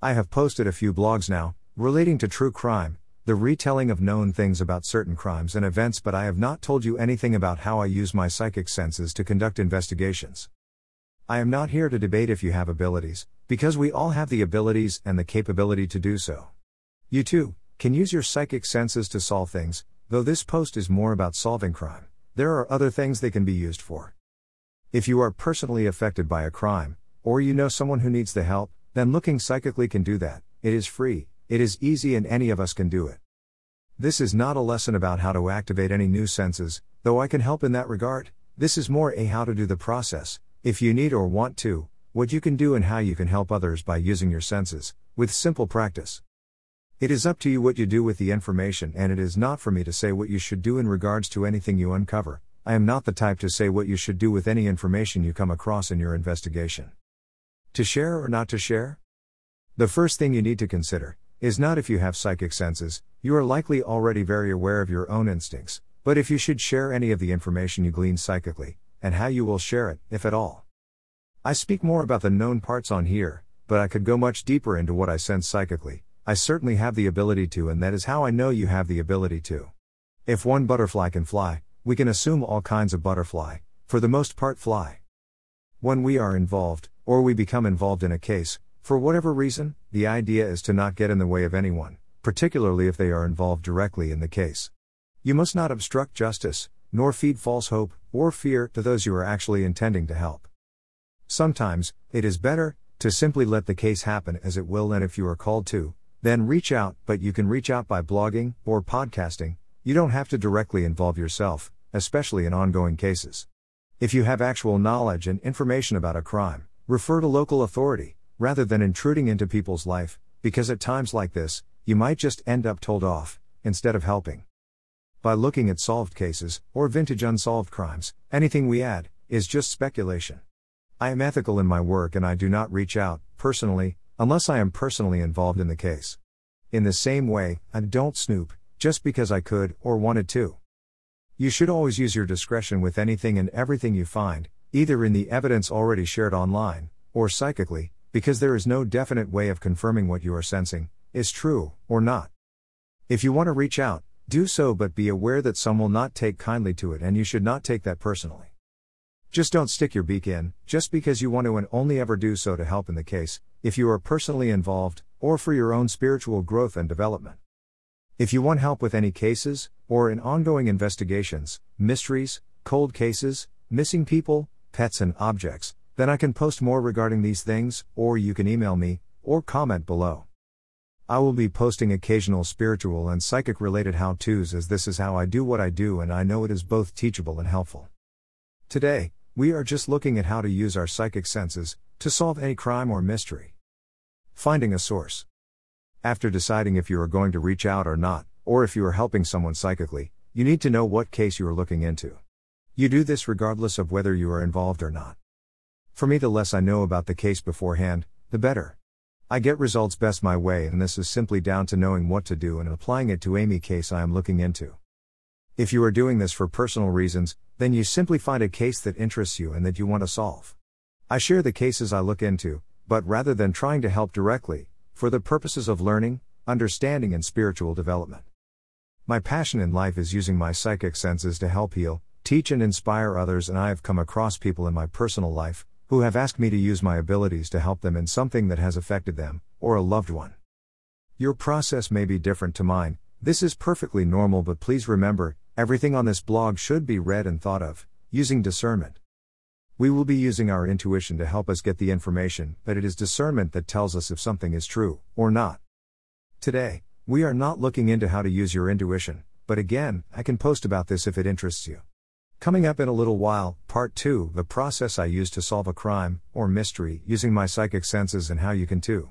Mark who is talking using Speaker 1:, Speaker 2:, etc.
Speaker 1: I have posted a few blogs now, relating to true crime, the retelling of known things about certain crimes and events, but I have not told you anything about how I use my psychic senses to conduct investigations. I am not here to debate if you have abilities, because we all have the abilities and the capability to do so. You too can use your psychic senses to solve things, though this post is more about solving crime. There are other things they can be used for. If you are personally affected by a crime, or you know someone who needs the help, then looking psychically can do that. It is free, it is easy, and any of us can do it. This is not a lesson about how to activate any new senses, though I can help in that regard. This is more a how to do the process, if you need or want to, what you can do and how you can help others by using your senses, with simple practice. It is up to you what you do with the information, and it is not for me to say what you should do in regards to anything you uncover. I am not the type to say what you should do with any information you come across in your investigation. To share or not to share? The first thing you need to consider is not if you have psychic senses, you are likely already very aware of your own instincts, but if you should share any of the information you glean psychically, and how you will share it, if at all. I speak more about the known parts on here, but I could go much deeper into what I sense psychically. I certainly have the ability to, and that is how I know you have the ability to. If one butterfly can fly, we can assume all kinds of butterfly, for the most part fly. When we are involved, or we become involved in a case, for whatever reason, the idea is to not get in the way of anyone, particularly if they are involved directly in the case. You must not obstruct justice, nor feed false hope, or fear to those you are actually intending to help. Sometimes, it is better, to simply let the case happen as it will, and if you are called to, then reach out, but you can reach out by blogging, or podcasting, you don't have to directly involve yourself, especially in ongoing cases. If you have actual knowledge and information about a crime, refer to local authority, rather than intruding into people's life, because at times like this, you might just end up told off, instead of helping. By looking at solved cases, or vintage unsolved crimes, anything we add, is just speculation. I am ethical in my work and I do not reach out, personally, unless I am personally involved in the case. In the same way, I don't snoop, just because I could, or wanted to. You should always use your discretion with anything and everything you find, either in the evidence already shared online, or psychically, because there is no definite way of confirming what you are sensing is true or not. If you want to reach out, do so, but be aware that some will not take kindly to it and you should not take that personally. Just don't stick your beak in, just because you want to and only ever do so to help in the case, if you are personally involved, or for your own spiritual growth and development. If you want help with any cases, or in ongoing investigations, mysteries, cold cases, missing people, pets, and objects, then I can post more regarding these things, or you can email me, or comment below. I will be posting occasional spiritual and psychic related how to's as this is how I do what I do and I know it is both teachable and helpful. Today, we are just looking at how to use our psychic senses to solve any crime or mystery. Finding a source. After deciding if you are going to reach out or not, or if you are helping someone psychically, you need to know what case you are looking into. You do this regardless of whether you are involved or not. For me, the less I know about the case beforehand, the better. I get results best my way, and this is simply down to knowing what to do and applying it to any case I am looking into. If you are doing this for personal reasons, then you simply find a case that interests you and that you want to solve. I share the cases I look into, but rather than trying to help directly, for the purposes of learning, understanding, and spiritual development. My passion in life is using my psychic senses to help heal, teach, and inspire others, and I have come across people in my personal life who have asked me to use my abilities to help them in something that has affected them, or a loved one. Your process may be different to mine, this is perfectly normal, but please remember everything on this blog should be read and thought of, using discernment. We will be using our intuition to help us get the information, but it is discernment that tells us if something is true or not. Today, we are not looking into how to use your intuition, but again, I can post about this if it interests you. Coming up in a little while, part 2 the process I use to solve a crime or mystery using my psychic senses and how you can too.